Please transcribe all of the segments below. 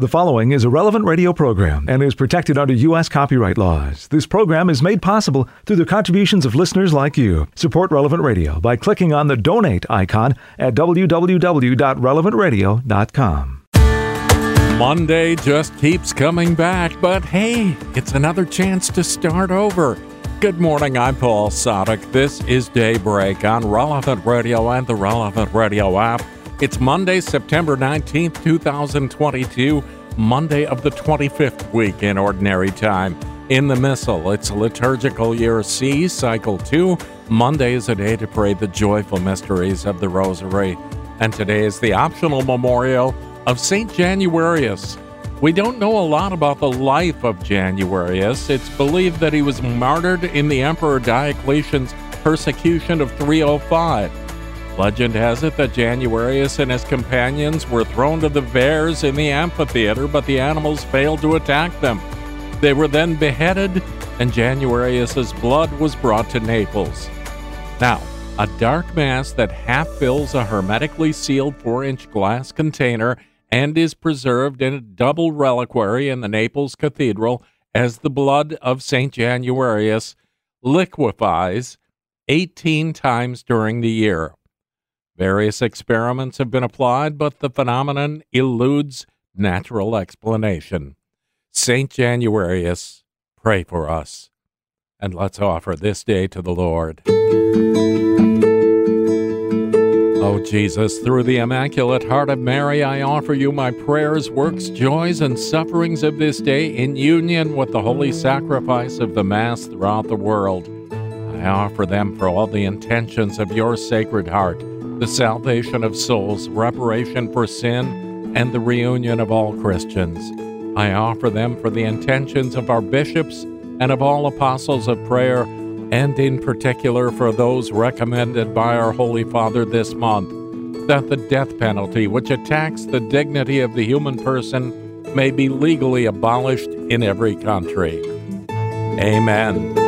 The following is a relevant radio program and is protected under U.S. copyright laws. This program is made possible through the contributions of listeners like you. Support Relevant Radio by clicking on the donate icon at www.relevantradio.com. Monday just keeps coming back, but hey, it's another chance to start over. Good morning, I'm Paul Sadek. This is Daybreak on Relevant Radio and the Relevant Radio app. It's Monday, September 19th, 2022, Monday of the 25th week in Ordinary Time. In the Missal, it's liturgical year C, cycle 2. Monday is a day to pray the joyful mysteries of the Rosary. And today is the optional memorial of St. Januarius. We don't know a lot about the life of Januarius. It's believed that he was martyred in the Emperor Diocletian's persecution of 305. Legend has it that Januarius and his companions were thrown to the bears in the amphitheater, but the animals failed to attack them. They were then beheaded, and Januarius's blood was brought to Naples. Now, a dark mass that half fills a hermetically sealed 4 inch glass container and is preserved in a double reliquary in the Naples Cathedral as the blood of St. Januarius liquefies 18 times during the year. Various experiments have been applied, but the phenomenon eludes natural explanation. St. Januarius, pray for us. And let's offer this day to the Lord. O Jesus, through the Immaculate Heart of Mary, I offer you my prayers, works, joys, and sufferings of this day in union with the holy sacrifice of the Mass throughout the world. I offer them for all the intentions of your Sacred Heart the salvation of souls, reparation for sin, and the reunion of all Christians. I offer them for the intentions of our bishops and of all apostles of prayer, and in particular for those recommended by our Holy Father this month, that the death penalty, which attacks the dignity of the human person, may be legally abolished in every country. Amen.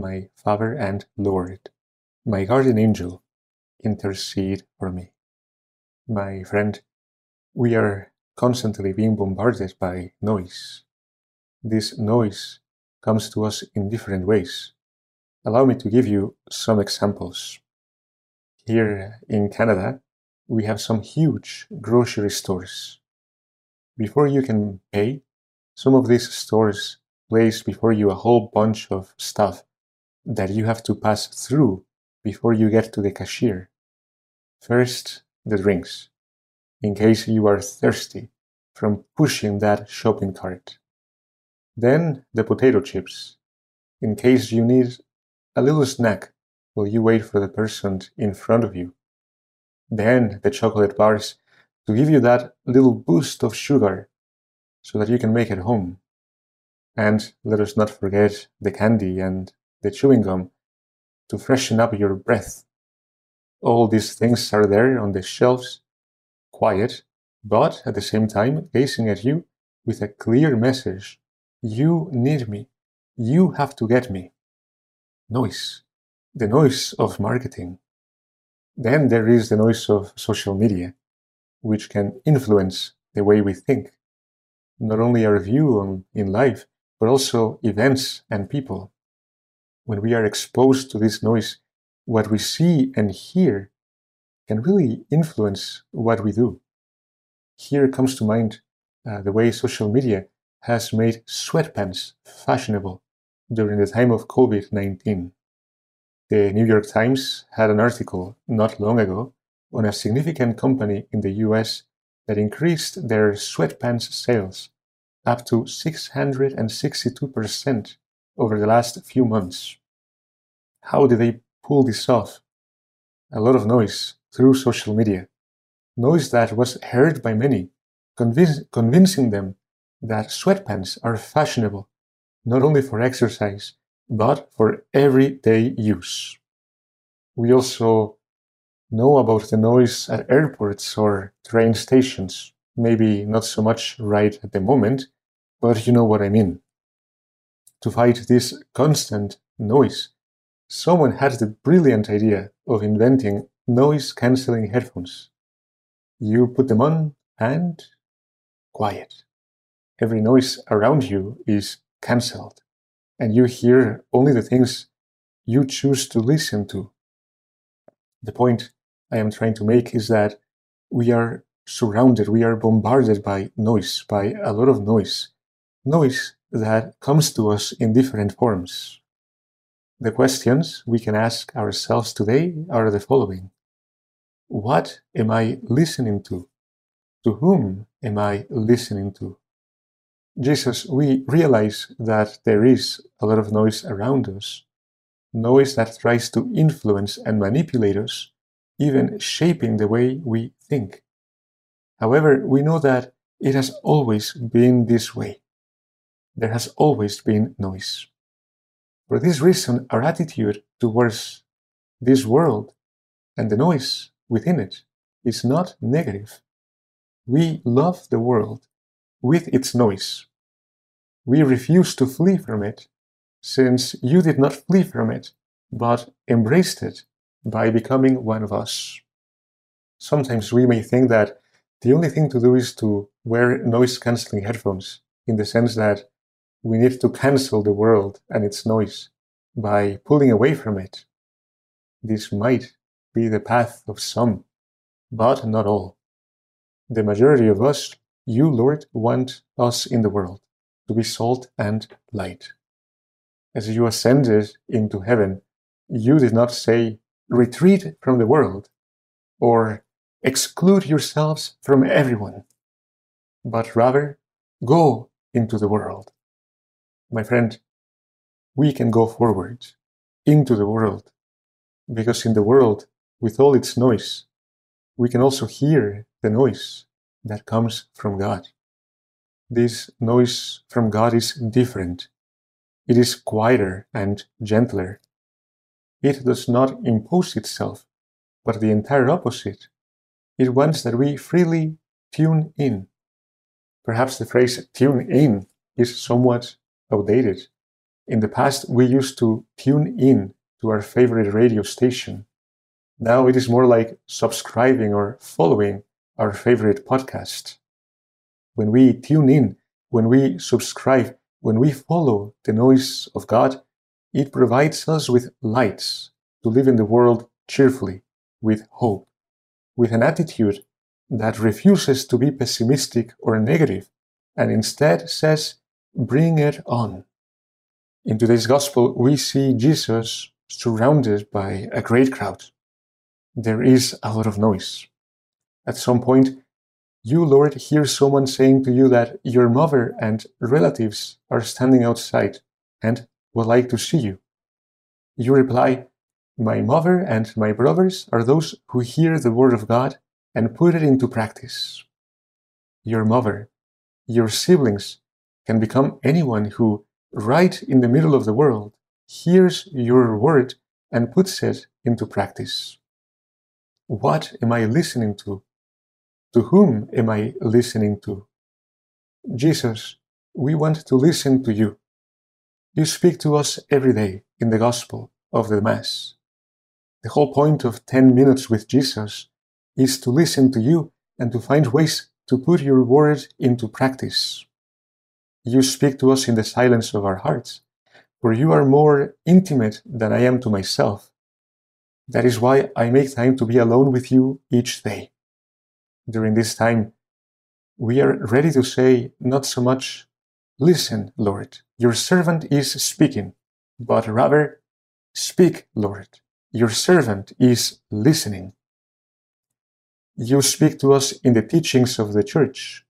my Father and Lord, my guardian angel, intercede for me. My friend, we are constantly being bombarded by noise. This noise comes to us in different ways. Allow me to give you some examples. Here in Canada, we have some huge grocery stores. Before you can pay, some of these stores place before you a whole bunch of stuff that you have to pass through before you get to the cashier. First, the drinks, in case you are thirsty from pushing that shopping cart. Then the potato chips, in case you need a little snack while you wait for the person in front of you. Then the chocolate bars to give you that little boost of sugar so that you can make it home. And let us not forget the candy and the chewing gum to freshen up your breath. All these things are there on the shelves, quiet, but at the same time gazing at you with a clear message. You need me. You have to get me. Noise. The noise of marketing. Then there is the noise of social media, which can influence the way we think, not only our view on, in life, but also events and people when we are exposed to this noise, what we see and hear can really influence what we do. Here comes to mind uh, the way social media has made sweatpants fashionable during the time of COVID 19. The New York Times had an article not long ago on a significant company in the US that increased their sweatpants sales up to 662% over the last few months. How did they pull this off? A lot of noise through social media. noise that was heard by many, convincing them that sweatpants are fashionable, not only for exercise, but for everyday use. We also know about the noise at airports or train stations. Maybe not so much right at the moment, but you know what I mean. To fight this constant noise, someone had the brilliant idea of inventing noise cancelling headphones. You put them on and quiet. Every noise around you is cancelled, and you hear only the things you choose to listen to. The point I am trying to make is that we are surrounded, we are bombarded by noise, by a lot of noise. Noise that comes to us in different forms. The questions we can ask ourselves today are the following What am I listening to? To whom am I listening to? Jesus, we realize that there is a lot of noise around us, noise that tries to influence and manipulate us, even shaping the way we think. However, we know that it has always been this way. There has always been noise. For this reason, our attitude towards this world and the noise within it is not negative. We love the world with its noise. We refuse to flee from it, since you did not flee from it, but embraced it by becoming one of us. Sometimes we may think that the only thing to do is to wear noise cancelling headphones, in the sense that we need to cancel the world and its noise by pulling away from it. This might be the path of some, but not all. The majority of us, you, Lord, want us in the world to be salt and light. As you ascended into heaven, you did not say, retreat from the world or exclude yourselves from everyone, but rather go into the world. My friend, we can go forward into the world because in the world, with all its noise, we can also hear the noise that comes from God. This noise from God is different. It is quieter and gentler. It does not impose itself, but the entire opposite. It wants that we freely tune in. Perhaps the phrase tune in is somewhat outdated. In the past, we used to tune in to our favorite radio station. Now it is more like subscribing or following our favorite podcast. When we tune in, when we subscribe, when we follow the noise of God, it provides us with lights to live in the world cheerfully, with hope, with an attitude that refuses to be pessimistic or negative, and instead says, Bring it on. In today's gospel, we see Jesus surrounded by a great crowd. There is a lot of noise. At some point, you, Lord, hear someone saying to you that your mother and relatives are standing outside and would like to see you. You reply, My mother and my brothers are those who hear the word of God and put it into practice. Your mother, your siblings can become anyone who, right in the middle of the world, hears your word and puts it into practice. What am I listening to? To whom am I listening to? Jesus, we want to listen to you. You speak to us every day in the Gospel of the Mass. The whole point of 10 minutes with Jesus is to listen to you and to find ways to put your word into practice. You speak to us in the silence of our hearts, for you are more intimate than I am to myself. That is why I make time to be alone with you each day during this time, we are ready to say not so much, Listen, Lord, your servant is speaking, but rather, Speak, Lord, your servant is listening. You speak to us in the teachings of the church.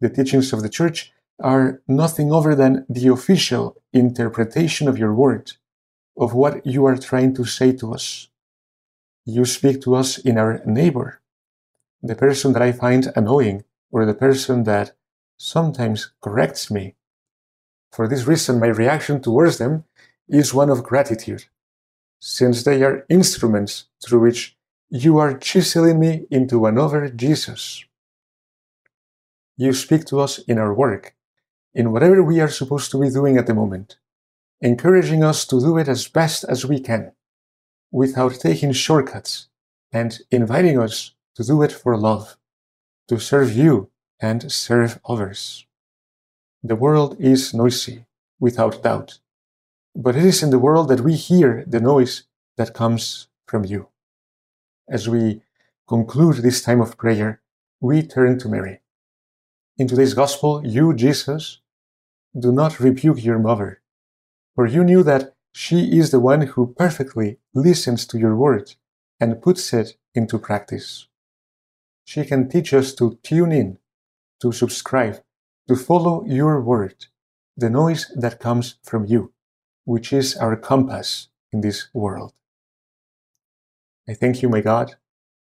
The teachings of the church are nothing other than the official interpretation of your word, of what you are trying to say to us. You speak to us in our neighbor, the person that I find annoying or the person that sometimes corrects me. For this reason, my reaction towards them is one of gratitude, since they are instruments through which you are chiseling me into another Jesus. You speak to us in our work, in whatever we are supposed to be doing at the moment, encouraging us to do it as best as we can, without taking shortcuts, and inviting us to do it for love, to serve you and serve others. The world is noisy, without doubt, but it is in the world that we hear the noise that comes from you. As we conclude this time of prayer, we turn to Mary. In today's Gospel, you, Jesus, do not rebuke your mother, for you knew that she is the one who perfectly listens to your word and puts it into practice. She can teach us to tune in, to subscribe, to follow your word, the noise that comes from you, which is our compass in this world. I thank you, my God,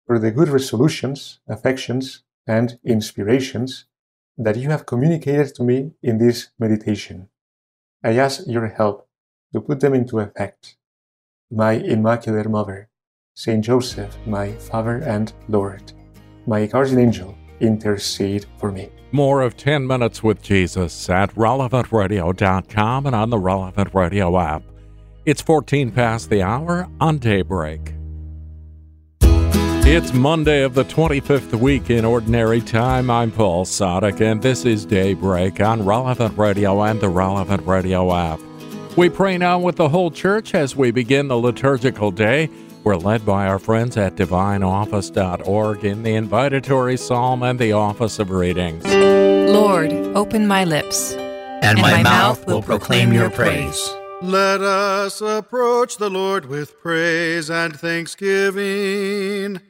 for the good resolutions, affections, and inspirations that you have communicated to me in this meditation. I ask your help to put them into effect. My Immaculate Mother, Saint Joseph, my Father and Lord, my guardian angel, intercede for me. More of 10 Minutes with Jesus at relevantradio.com and on the Relevant Radio app. It's 14 past the hour on Daybreak. It's Monday of the 25th week in Ordinary Time. I'm Paul Sadek, and this is Daybreak on Relevant Radio and the Relevant Radio app. We pray now with the whole church as we begin the liturgical day. We're led by our friends at divineoffice.org in the invitatory psalm and the office of readings. Lord, open my lips, and, my, mouth will proclaim your praise. Let us approach the Lord with praise and thanksgiving.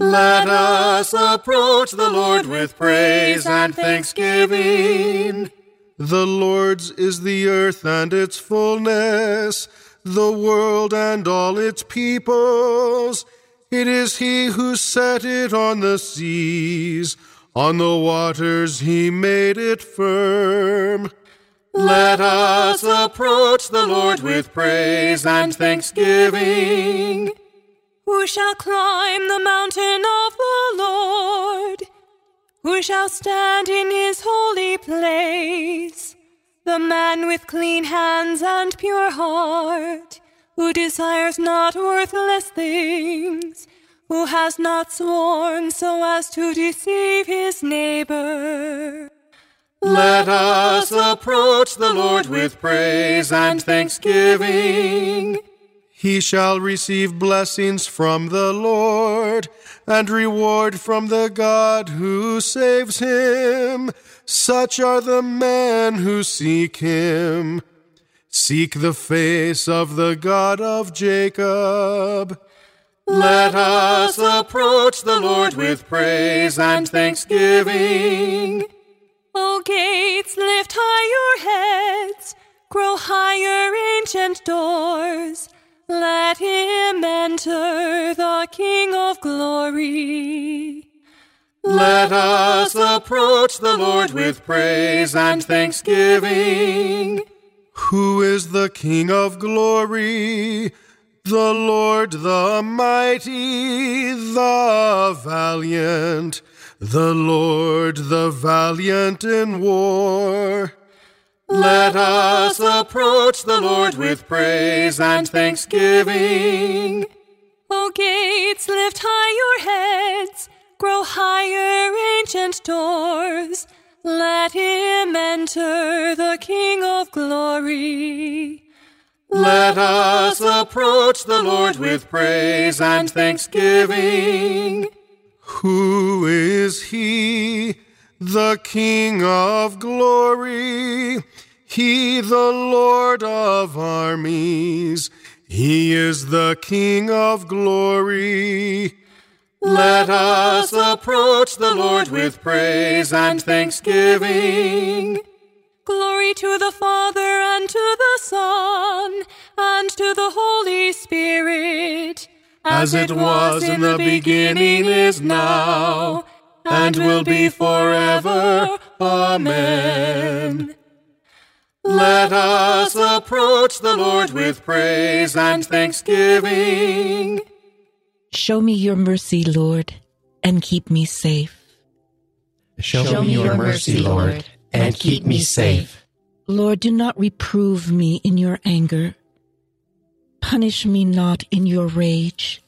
Let us approach the Lord with praise and thanksgiving. The Lord's is the earth and its fullness, the world and all its peoples. It is He who set it on the seas, on the waters He made it firm. Let us approach the Lord with praise and thanksgiving. Who shall climb the mountain of the Lord? Who shall stand in his holy place? The man with clean hands and pure heart, who desires not worthless things, who has not sworn so as to deceive his neighbor. Let us approach the Lord with praise and thanksgiving. He shall receive blessings from the Lord and reward from the God who saves him. Such are the men who seek him. Seek the face of the God of Jacob. Let us approach the Lord with praise and thanksgiving. O gates, lift high your heads, grow higher, ancient doors. Let him enter, the King of glory. Let us approach the Lord with praise and thanksgiving. Who is the King of glory? The Lord the mighty, the valiant, the Lord the valiant in war. Let us approach the Lord with praise and thanksgiving. O gates, lift high your heads, grow higher, ancient doors. Let him enter, the King of glory. Let us approach the Lord with praise and thanksgiving. Who is he? The King of glory, he the Lord of armies, he is the King of glory. Let us approach the Lord with praise and thanksgiving. Glory to the Father and to the Son and to the Holy Spirit as it was in the beginning, is now, and will be forever. Amen. Let us approach the Lord with praise and thanksgiving. Show me your mercy, Lord, and keep me safe. Show, Show me your mercy, Lord, and keep me safe. Lord, do not reprove me in your anger. Punish me not in your rage.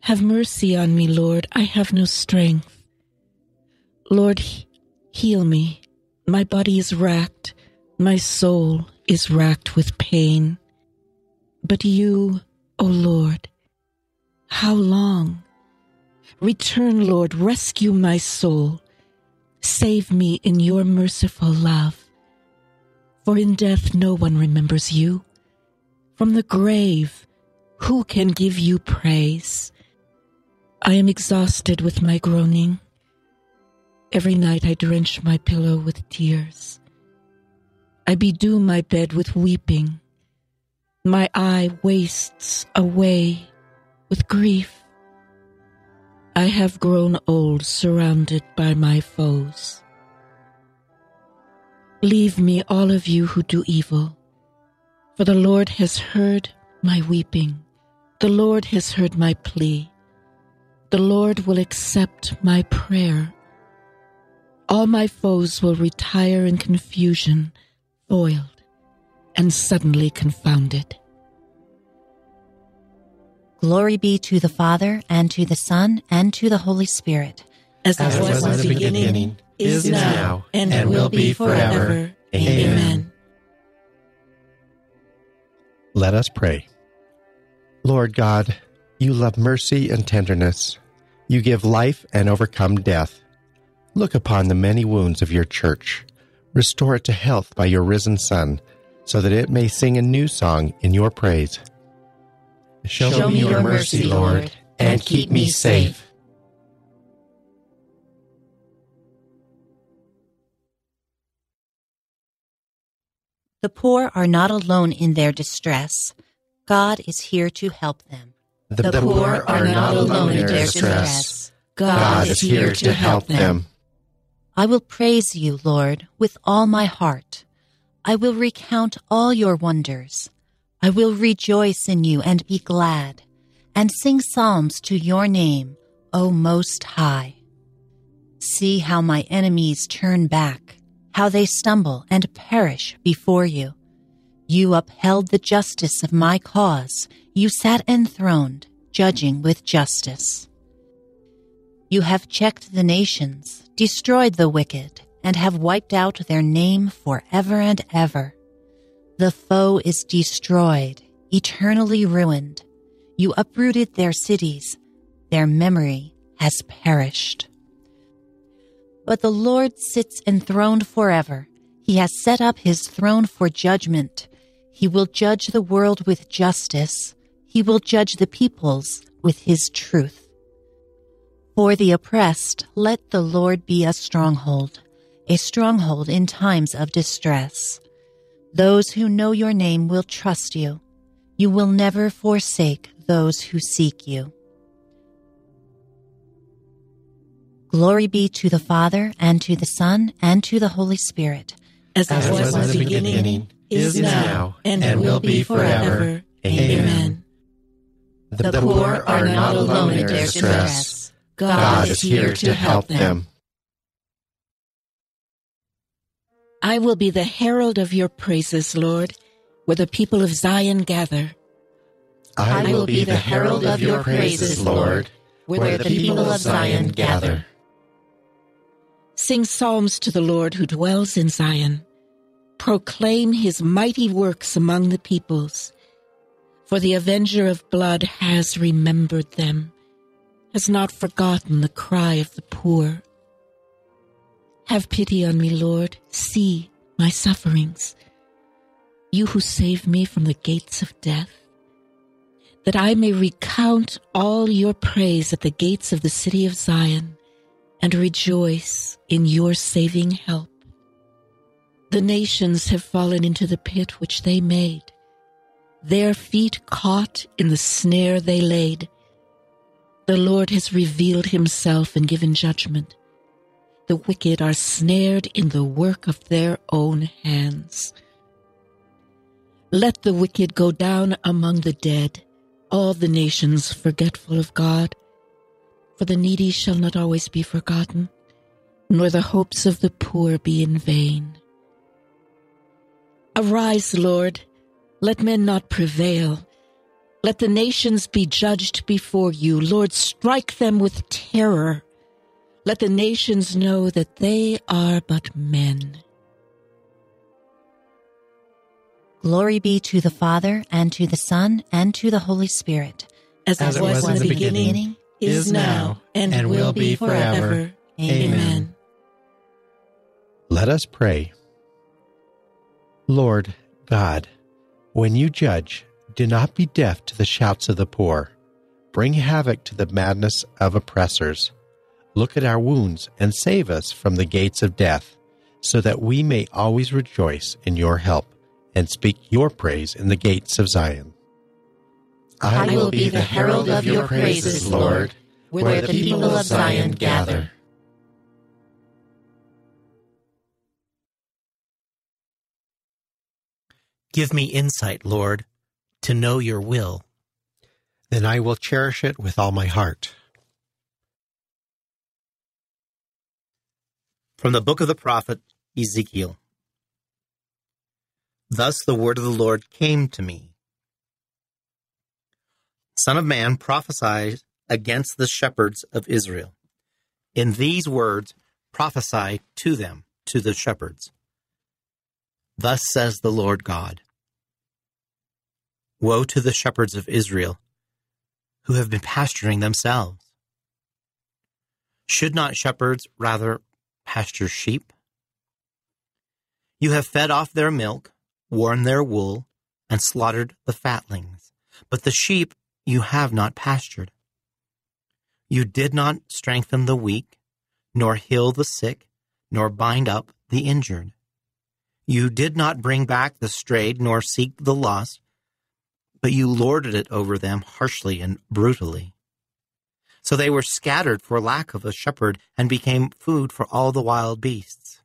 Have mercy on me, Lord. I have no strength. Lord, heal me. My body is racked. My soul is racked with pain. But you, O Lord, how long? Return, Lord, rescue my soul. Save me in your merciful love. For in death no one remembers you. From the grave, who can give you praise? I am exhausted with my groaning. Every night I drench my pillow with tears. I bedew my bed with weeping. My eye wastes away with grief. I have grown old surrounded by my foes. Leave me, all of you who do evil, for the Lord has heard my weeping. The Lord has heard my plea. The Lord will accept my prayer. All my foes will retire in confusion, foiled and suddenly confounded. Glory be to the Father, and to the Son, and to the Holy Spirit. As, As it was, was in the beginning, beginning is now, and, and will be forever. Amen. Amen. Let us pray. Lord God, you love mercy and tenderness. You give life and overcome death. Look upon the many wounds of your church. Restore it to health by your risen Son, so that it may sing a new song in your praise. Show, Show me your mercy, Lord, and keep me safe. The poor are not alone in their distress. God is here to help them. The, the poor are not alone in their distress. God, God is here to help them. I will praise you, Lord, with all my heart. I will recount all your wonders. I will rejoice in you and be glad, and sing psalms to your name, O Most High. See how my enemies turn back, how they stumble and perish before you. You upheld the justice of my cause. You sat enthroned, judging with justice. You have checked the nations, destroyed the wicked, and have wiped out their name forever and ever. The foe is destroyed, eternally ruined. You uprooted their cities. Their memory has perished. But the Lord sits enthroned forever. He has set up his throne for judgment. He will judge the world with justice. He will judge the peoples with his truth. For the oppressed, let the Lord be a stronghold, a stronghold in times of distress. Those who know your name will trust you. You will never forsake those who seek you. Glory be to the Father, and to the Son, and to the Holy Spirit. As, As it was, in the beginning, beginning is now, and, and will be forever. Amen. The, the poor are not alone in their distress. God is here to help them. I will be the herald of your praises, Lord, where the people of Zion gather. I will be the herald of your praises, Lord, where the people of Zion gather. Sing psalms to the Lord who dwells in Zion. Proclaim his mighty works among the peoples. For the avenger of blood has remembered them, has not forgotten the cry of the poor. Have pity on me, Lord. See my sufferings. You who save me from the gates of death, that I may recount all your praise at the gates of the city of Zion and rejoice in your saving help. The nations have fallen into the pit which they made, their feet caught in the snare they laid. The Lord has revealed himself and given judgment. The wicked are snared in the work of their own hands. Let the wicked go down among the dead, all the nations forgetful of God. For the needy shall not always be forgotten, nor the hopes of the poor be in vain. Arise, Lord, let men not prevail. Let the nations be judged before you. Lord, strike them with terror. Let the nations know that they are but men. Glory be to the Father, and to the Son, and to the Holy Spirit. As, As it it was, was in the beginning, is now, and, and will will be be forever. forever. Amen. Let us pray. Lord God, when you judge, do not be deaf to the shouts of the poor. Bring havoc to the madness of oppressors. Look at our wounds and save us from the gates of death, so that we may always rejoice in your help and speak your praise in the gates of Zion. I will be the herald of your praises, Lord, where the people of Zion gather. Give me insight, Lord, to know your will. Then I will cherish it with all my heart. From the book of the prophet Ezekiel. Thus the word of the Lord came to me. Son of man, prophesy against the shepherds of Israel. In these words, prophesy to them, to the shepherds. Thus says the Lord God Woe to the shepherds of Israel who have been pasturing themselves. Should not shepherds rather pasture sheep? You have fed off their milk, worn their wool, and slaughtered the fatlings, but the sheep you have not pastured. You did not strengthen the weak, nor heal the sick, nor bind up the injured. You did not bring back the strayed, nor seek the lost, but you lorded it over them harshly and brutally. So they were scattered for lack of a shepherd and became food for all the wild beasts.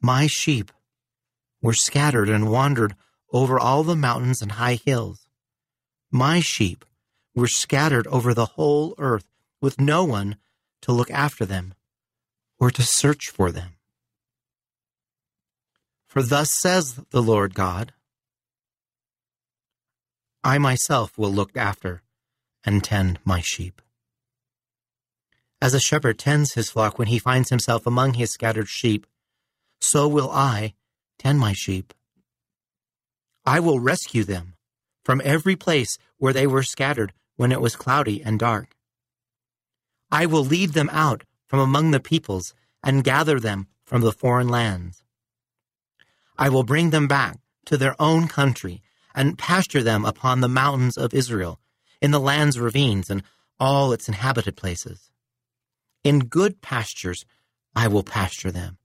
My sheep were scattered and wandered over all the mountains and high hills. My sheep were scattered over the whole earth with no one to look after them or to search for them. For thus says the Lord God I myself will look after and tend my sheep. As a shepherd tends his flock when he finds himself among his scattered sheep, so will I tend my sheep. I will rescue them from every place where they were scattered when it was cloudy and dark. I will lead them out from among the peoples and gather them from the foreign lands. I will bring them back to their own country and pasture them upon the mountains of Israel, in the land's ravines and all its inhabited places. In good pastures I will pasture them,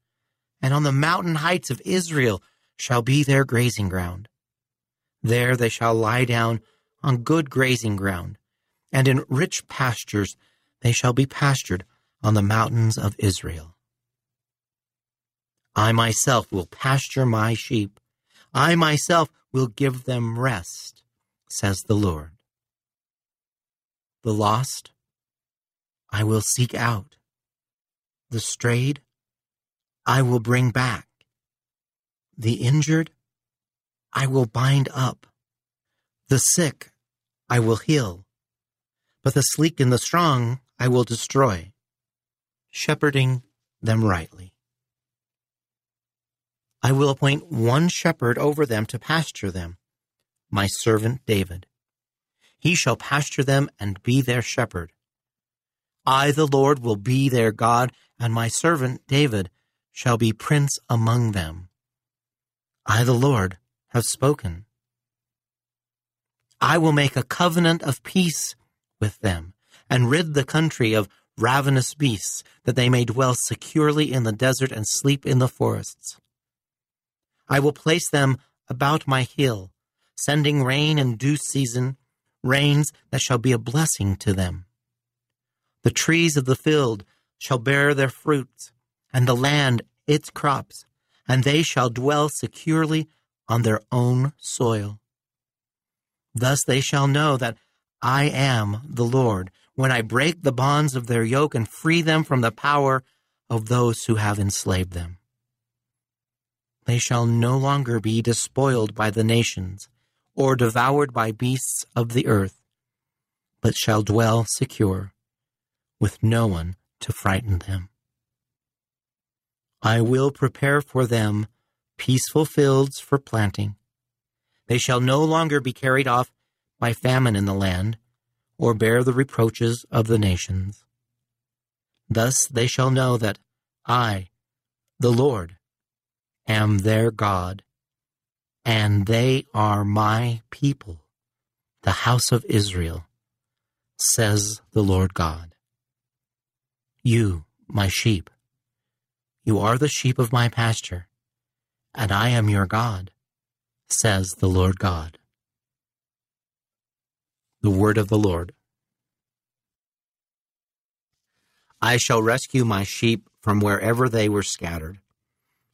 and on the mountain heights of Israel shall be their grazing ground. There they shall lie down on good grazing ground, and in rich pastures they shall be pastured on the mountains of Israel. I myself will pasture my sheep. I myself will give them rest, says the Lord. The lost I will seek out. The strayed I will bring back. The injured I will bind up. The sick I will heal. But the sleek and the strong I will destroy, shepherding them rightly. I will appoint one shepherd over them to pasture them, my servant David. He shall pasture them and be their shepherd. I, the Lord, will be their God, and my servant David shall be prince among them. I, the Lord, have spoken. I will make a covenant of peace with them, and rid the country of ravenous beasts, that they may dwell securely in the desert and sleep in the forests. I will place them about my hill, sending rain in due season, rains that shall be a blessing to them. The trees of the field shall bear their fruits, and the land its crops, and they shall dwell securely on their own soil. Thus they shall know that I am the Lord, when I break the bonds of their yoke and free them from the power of those who have enslaved them. They shall no longer be despoiled by the nations, or devoured by beasts of the earth, but shall dwell secure, with no one to frighten them. I will prepare for them peaceful fields for planting. They shall no longer be carried off by famine in the land, or bear the reproaches of the nations. Thus they shall know that I, the Lord, am their God, and they are my people, the house of Israel, says the Lord God. You, my sheep, you are the sheep of my pasture, and I am your God, says the Lord God. The word of the Lord. I shall rescue my sheep from wherever they were scattered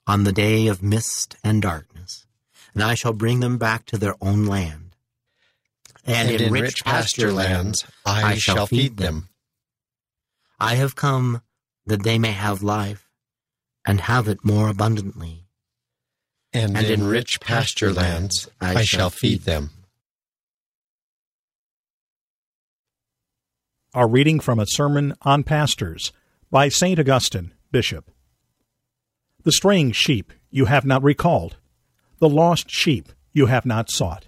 on the day of mist and darkness, and I shall bring them back to their own land. And, and in, in rich, rich pasture lands I, I shall feed them. I have come that they may have life and have it more abundantly. And, and in, in rich pasture lands I, I shall feed them. Our reading from a sermon on pastors by St. Augustine, Bishop. The straying sheep you have not recalled, the lost sheep you have not sought.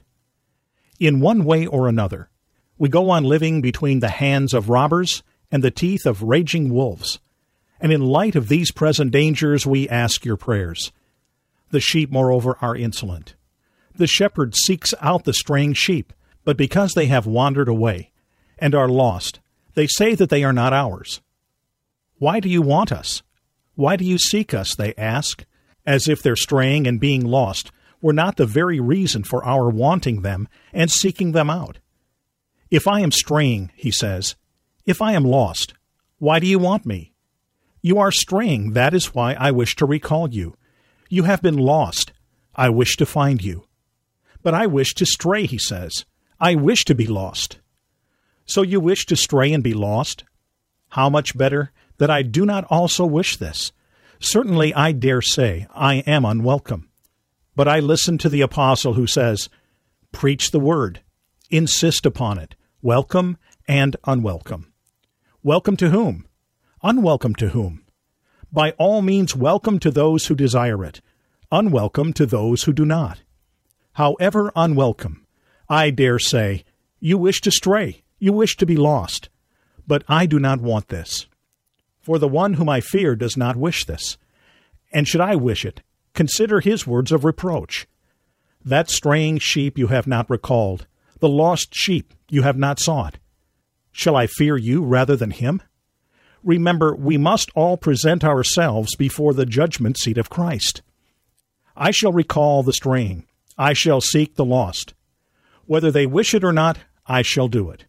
In one way or another, we go on living between the hands of robbers and the teeth of raging wolves. And in light of these present dangers, we ask your prayers. The sheep, moreover, are insolent. The shepherd seeks out the straying sheep, but because they have wandered away and are lost, they say that they are not ours. Why do you want us? Why do you seek us? They ask, as if their straying and being lost were not the very reason for our wanting them and seeking them out. If I am straying, he says, if I am lost, why do you want me? You are straying, that is why I wish to recall you. You have been lost, I wish to find you. But I wish to stray, he says. I wish to be lost. So you wish to stray and be lost? How much better that I do not also wish this. Certainly I dare say I am unwelcome. But I listen to the apostle who says, Preach the word, insist upon it, welcome and unwelcome. Welcome to whom? Unwelcome to whom? By all means, welcome to those who desire it, unwelcome to those who do not. However unwelcome, I dare say, you wish to stray, you wish to be lost. But I do not want this. For the one whom I fear does not wish this. And should I wish it, consider his words of reproach. That straying sheep you have not recalled, the lost sheep you have not sought. Shall I fear you rather than him? Remember, we must all present ourselves before the judgment seat of Christ. I shall recall the straying. I shall seek the lost. Whether they wish it or not, I shall do it.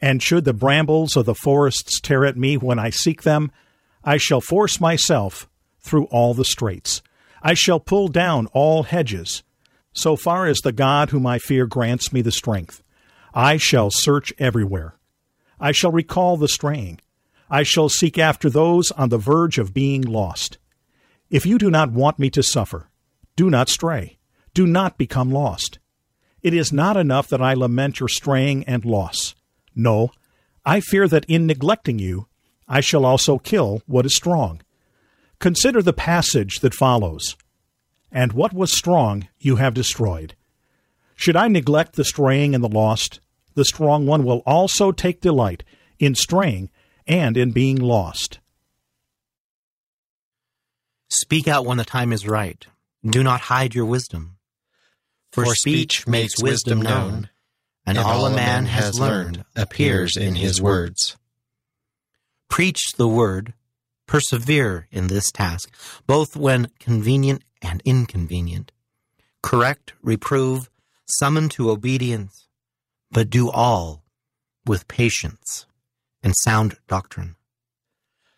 And should the brambles of the forests tear at me when I seek them, I shall force myself through all the straits. I shall pull down all hedges. So far as the God whom I fear grants me the strength, I shall search everywhere. I shall recall the straying. I shall seek after those on the verge of being lost. If you do not want me to suffer, do not stray. Do not become lost. It is not enough that I lament your straying and loss. No, I fear that in neglecting you, I shall also kill what is strong. Consider the passage that follows. And what was strong you have destroyed. Should I neglect the straying and the lost, the strong one will also take delight in straying and in being lost. Speak out when the time is right. Do not hide your wisdom. For, For speech makes wisdom known and, and all a man has learned appears in his words. Preach the word, persevere in this task, both when convenient and inconvenient. Correct, reprove, summon to obedience, but do all with patience and sound doctrine.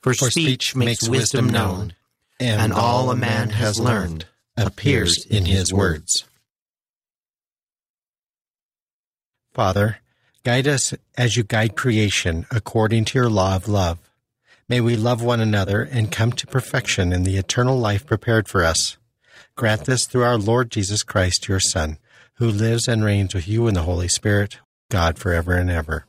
For, For speech makes wisdom known, and all a man has learned appears in his words. Father, guide us as you guide creation according to your law of love. May we love one another and come to perfection in the eternal life prepared for us. Grant this through our Lord Jesus Christ, your Son, who lives and reigns with you in the Holy Spirit, God forever and ever.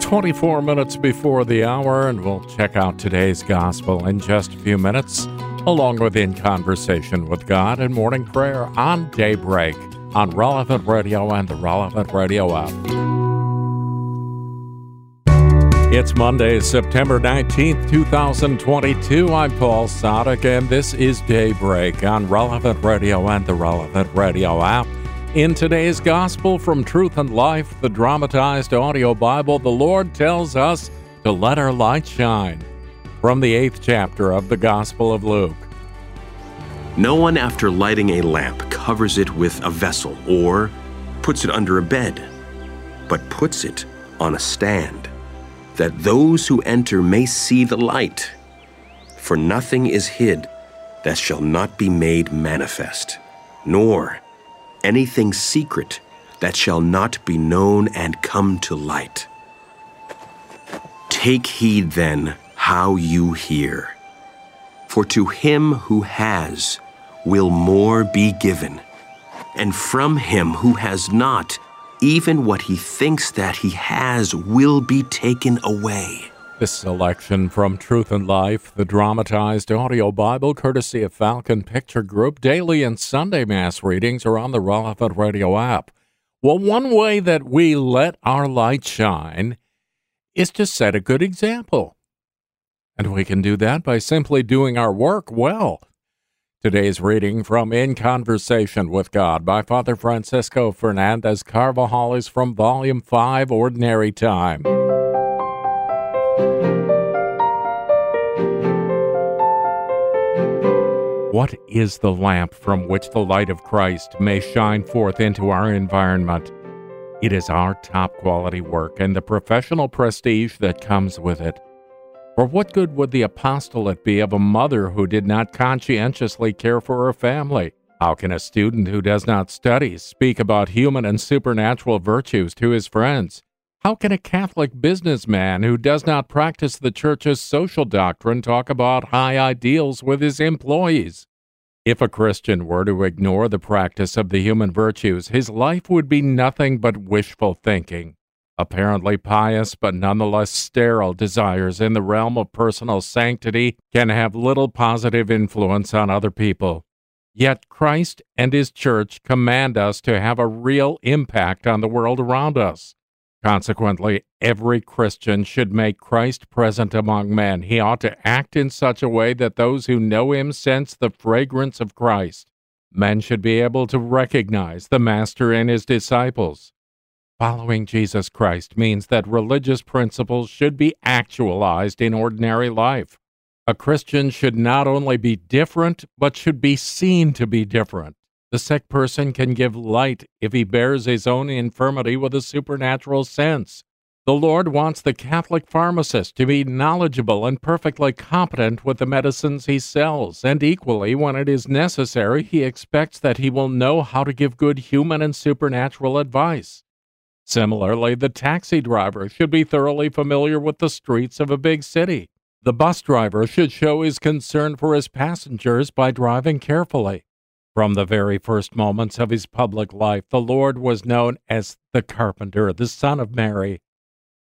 24 minutes before the hour, and we'll check out today's gospel in just a few minutes, along with In Conversation with God and Morning Prayer on Daybreak on Relevant Radio and the Relevant Radio app. It's Monday, September 19th, 2022. I'm Paul Sadek, and this is Daybreak on Relevant Radio and the Relevant Radio app. In today's Gospel from Truth and Life, the dramatized audio Bible, the Lord tells us to let our light shine. From the eighth chapter of the Gospel of Luke. No one, after lighting a lamp, covers it with a vessel or puts it under a bed, but puts it on a stand that those who enter may see the light. For nothing is hid that shall not be made manifest, nor anything secret that shall not be known and come to light. Take heed then how you hear. For to him who has will more be given, and from him who has not, even what he thinks that he has will be taken away. This selection from Truth and Life, the dramatized audio Bible, courtesy of Falcon Picture Group, daily and Sunday Mass readings are on the Relevant Radio app. Well, one way that we let our light shine is to set a good example. And we can do that by simply doing our work well. Today's reading from In Conversation with God by Father Francisco Fernandez Carvajal is from Volume 5, Ordinary Time. What is the lamp from which the light of Christ may shine forth into our environment? It is our top quality work and the professional prestige that comes with it. For what good would the apostolate be of a mother who did not conscientiously care for her family? How can a student who does not study speak about human and supernatural virtues to his friends? How can a Catholic businessman who does not practice the Church's social doctrine talk about high ideals with his employees? If a Christian were to ignore the practice of the human virtues, his life would be nothing but wishful thinking. Apparently pious but nonetheless sterile desires in the realm of personal sanctity can have little positive influence on other people. Yet Christ and His Church command us to have a real impact on the world around us. Consequently, every Christian should make Christ present among men. He ought to act in such a way that those who know him sense the fragrance of Christ. Men should be able to recognize the Master in his disciples. Following Jesus Christ means that religious principles should be actualized in ordinary life. A Christian should not only be different, but should be seen to be different. The sick person can give light if he bears his own infirmity with a supernatural sense. The Lord wants the Catholic pharmacist to be knowledgeable and perfectly competent with the medicines he sells, and equally, when it is necessary, he expects that he will know how to give good human and supernatural advice. Similarly, the taxi driver should be thoroughly familiar with the streets of a big city. The bus driver should show his concern for his passengers by driving carefully. From the very first moments of his public life, the Lord was known as the carpenter, the son of Mary.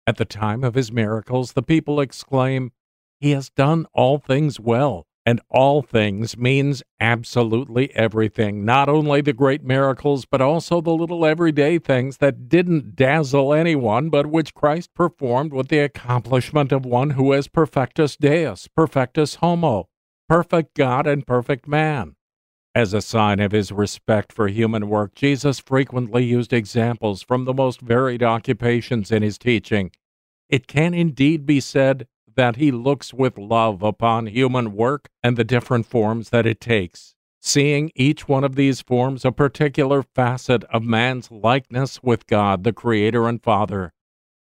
At the time of his miracles, the people exclaim, He has done all things well. And all things means absolutely everything, not only the great miracles, but also the little everyday things that didn't dazzle anyone, but which Christ performed with the accomplishment of one who is perfectus Deus, perfectus homo, perfect God and perfect man. As a sign of his respect for human work, Jesus frequently used examples from the most varied occupations in his teaching. It can indeed be said that he looks with love upon human work and the different forms that it takes, seeing each one of these forms a particular facet of man's likeness with God, the Creator and Father.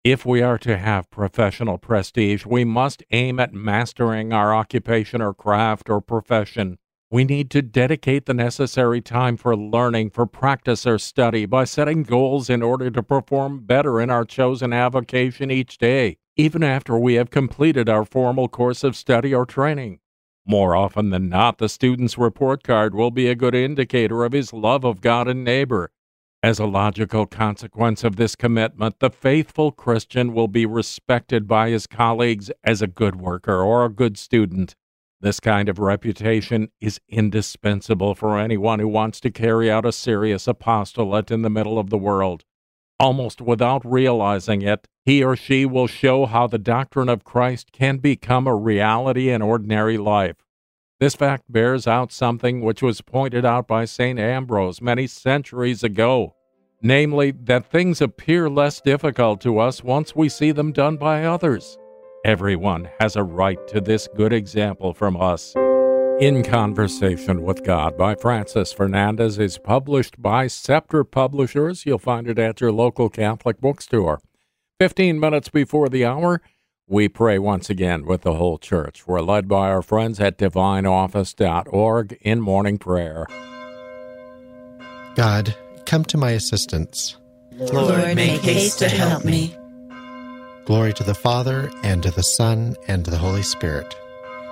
If we are to have professional prestige, we must aim at mastering our occupation or craft or profession. We need to dedicate the necessary time for learning, for practice or study by setting goals in order to perform better in our chosen avocation each day, even after we have completed our formal course of study or training. More often than not, the student's report card will be a good indicator of his love of God and neighbor. As a logical consequence of this commitment, the faithful Christian will be respected by his colleagues as a good worker or a good student. This kind of reputation is indispensable for anyone who wants to carry out a serious apostolate in the middle of the world. Almost without realizing it, he or she will show how the doctrine of Christ can become a reality in ordinary life. This fact bears out something which was pointed out by St. Ambrose many centuries ago, namely, that things appear less difficult to us once we see them done by others. Everyone has a right to this good example from us. In Conversation with God by Francis Fernandez is published by Scepter Publishers. You'll find it at your local Catholic bookstore. 15 minutes before the hour, we pray once again with the whole church. We're led by our friends at divineoffice.org in morning prayer. God, come to my assistance. Lord, make haste to help me. Glory to the Father, and to the Son, and to the Holy Spirit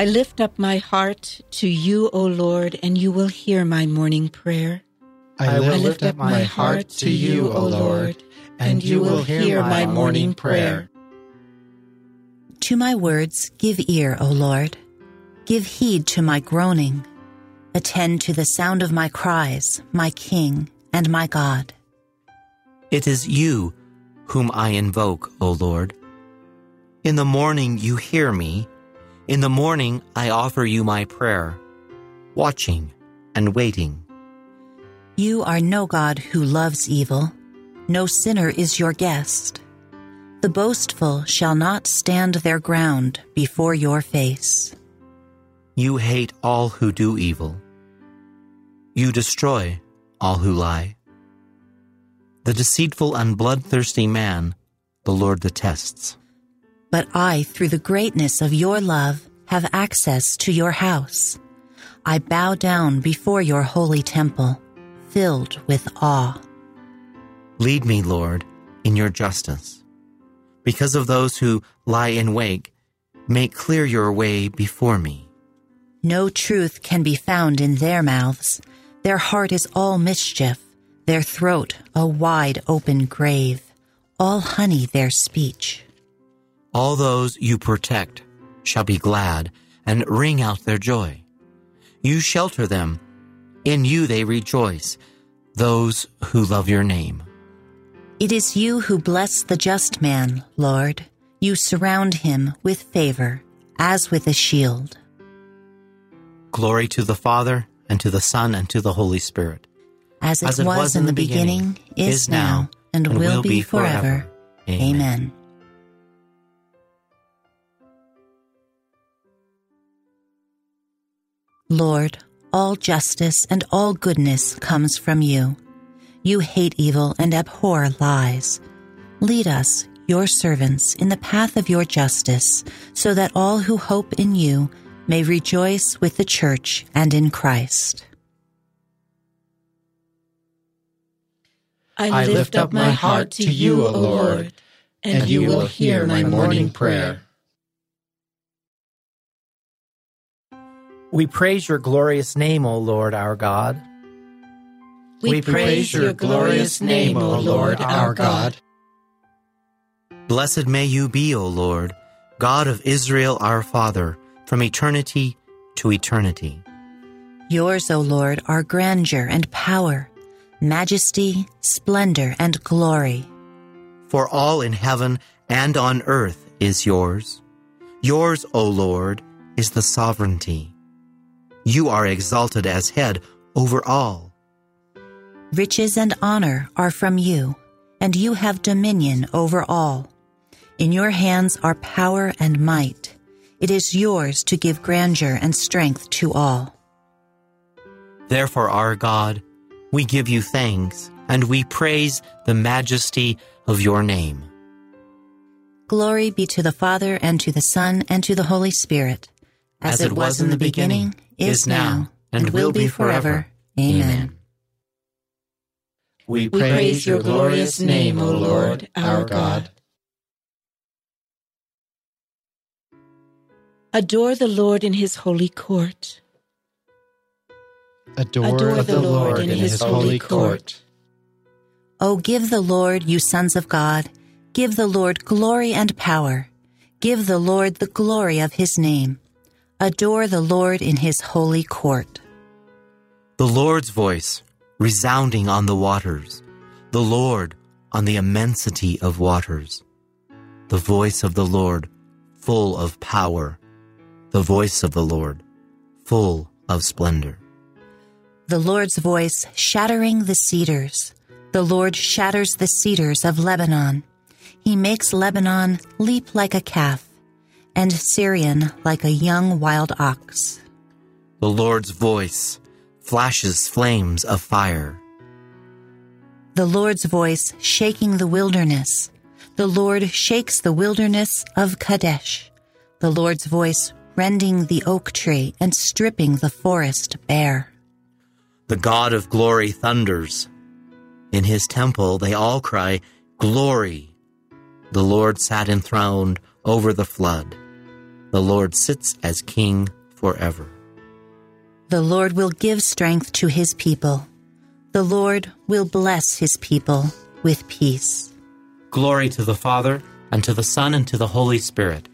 I lift up my heart to you, O Lord, and you will hear my morning prayer. I lift up my heart to you, O Lord, and you will hear my morning prayer. To my words give ear, O Lord. Give heed to my groaning. Attend to the sound of my cries, my King and my God. It is you whom I invoke, O Lord. In the morning you hear me. In the morning I offer you my prayer, watching and waiting. You are no God who loves evil. No sinner is your guest. The boastful shall not stand their ground before your face. You hate all who do evil. You destroy all who lie. The deceitful and bloodthirsty man the Lord detests. But I, through the greatness of your love, have access to your house. I bow down before your holy temple, filled with awe. Lead me, Lord, in your justice. Because of those who lie in wait, make clear your way before me. No truth can be found in their mouths. Their heart is all mischief, their throat a wide open grave, all honey their speech. All those you protect shall be glad and ring out their joy. You shelter them, in you they rejoice, those who love your name. It is you who bless the just man, Lord. You surround him with favor, as with a shield. Glory to the Father, and to the Son, and to the Holy Spirit. As it, was, in the beginning, is now, and, will be forever. Amen. Lord, all justice and all goodness comes from you. You hate evil and abhor lies. Lead us, your servants, in the path of your justice, so that all who hope in you may rejoice with the church and in Christ. I lift up my heart to you, O Lord, and you will hear my morning prayer. We praise your glorious name, O Lord our God. We praise your glorious name, O Lord our God. Blessed may you be, O Lord, God of Israel our Father, from eternity to eternity. Yours, O Lord, are grandeur and power, majesty, splendor, and glory. For all in heaven and on earth is yours. Yours, O Lord, is the sovereignty. You are exalted as head over all. Riches and honor are from you, and you have dominion over all. In your hands are power and might. It is yours to give grandeur and strength to all. Therefore, our God, we give you thanks, and we praise the majesty of your name. Glory be to the Father, and to the Son, and to the Holy Spirit, as, it was in the beginning, is now, and will be forever. Amen. We praise your glorious name, O Lord, our God. Adore the Lord in his holy court. Adore, Adore the Lord in his holy court. O give the Lord, you sons of God, give the Lord glory and power. Give the Lord the glory of his name. Adore the Lord in his holy court. The Lord's voice resounding on the waters, the Lord on the immensity of waters. The voice of the Lord full of power, the voice of the Lord full of splendor. The Lord's voice shattering the cedars. The Lord shatters the cedars of Lebanon. He makes Lebanon leap like a calf, and Sirion like a young wild ox. The Lord's voice flashes flames of fire. The Lord's voice shaking the wilderness. The Lord shakes the wilderness of Kadesh. The Lord's voice rending the oak tree and stripping the forest bare. The God of glory thunders. In his temple they all cry, Glory! The Lord sat enthroned over the flood. The Lord sits as king forever. The Lord will give strength to his people. The Lord will bless his people with peace. Glory to the Father, and to the Son, and to the Holy Spirit.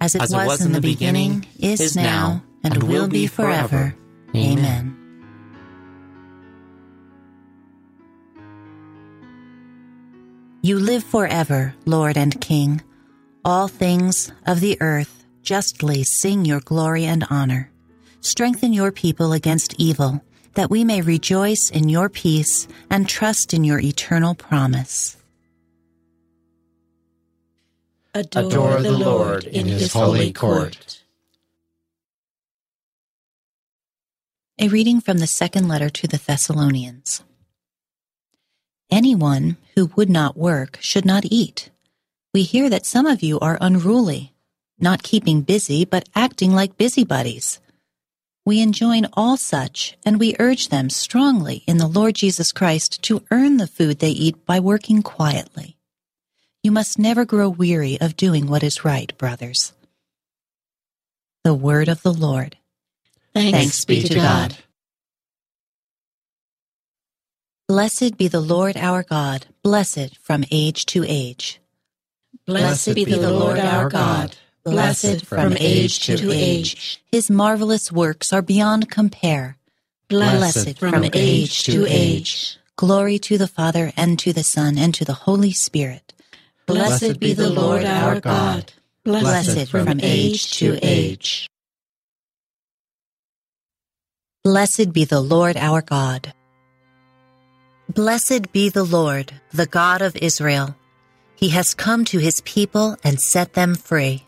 As it, was, in the beginning, is now, and, will be forever. Amen. You live forever, Lord and King. All things of the earth justly sing your glory and honor. Strengthen your people against evil, that we may rejoice in your peace and trust in your eternal promise. Adore, Adore the Lord in his holy court. A reading from the second letter to the Thessalonians. Anyone who would not work should not eat. We hear that some of you are unruly, not keeping busy, but acting like busybodies. We enjoin all such, and we urge them strongly in the Lord Jesus Christ to earn the food they eat by working quietly. You must never grow weary of doing what is right, brothers. The word of the Lord. Thanks, Thanks be to God. Blessed be the Lord our God, blessed from age to age. Blessed be the Lord our God, blessed from age to age. His marvelous works are beyond compare. Blessed from age to age. Glory to the Father, and to the Son, and to the Holy Spirit. Blessed be the Lord our God, Blessed from age to age. Blessed be the Lord our God. Blessed be the Lord, the God of Israel. He has come to his people and set them free.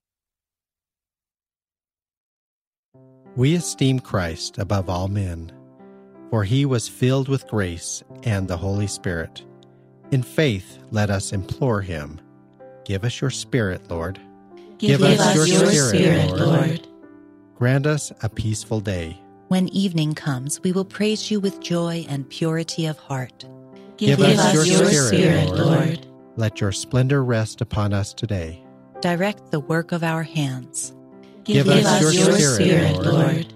We esteem Christ above all men, for he was filled with grace and the Holy Spirit. In faith, let us implore him. Give us your Spirit, Lord. Give, us, your, Spirit, Lord. Grant us a peaceful day. When evening comes, we will praise you with joy and purity of heart. Give, us, your, Spirit, Lord. Let your splendor rest upon us today. Direct the work of our hands. Give us your your Spirit, Spirit, Lord. Lord.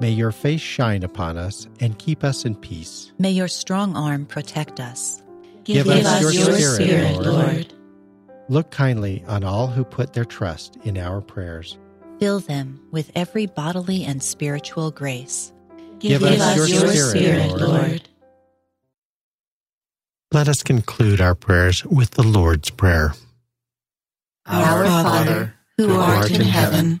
May your face shine upon us and keep us in peace. May your strong arm protect us. Give Give us us your your Spirit, Spirit, Lord. Lord. Look kindly on all who put their trust in our prayers. Fill them with every bodily and spiritual grace. Give us your Spirit, Lord. Let us conclude our prayers with the Lord's Prayer. Our Father, who art in heaven,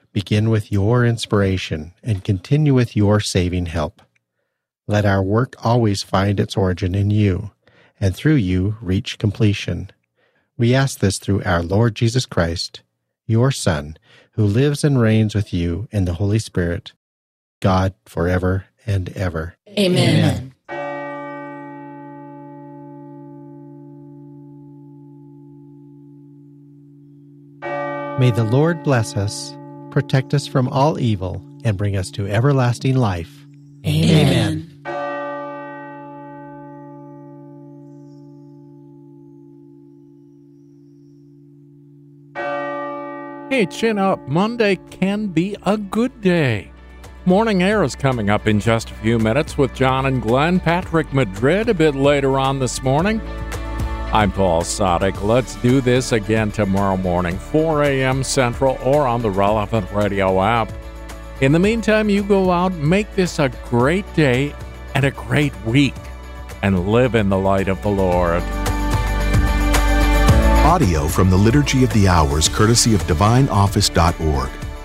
begin with your inspiration and continue with your saving help. Let our work always find its origin in you, and through you reach completion. We ask this through our Lord Jesus Christ, your Son, who lives and reigns with you in the Holy Spirit, God forever and ever. Amen. May the Lord bless us, protect us from all evil, and bring us to everlasting life. Amen. Hey, chin up. Monday can be a good day. Morning Air is coming up in just a few minutes with John and Glenn. Patrick Madrid a bit later on this morning. I'm Paul Sadek. Let's do this again tomorrow morning, 4 a.m. Central, or on the relevant radio app. In the meantime, you go out, make this a great day and a great week, and live in the light of the Lord. Audio from the Liturgy of the Hours, courtesy of DivineOffice.org.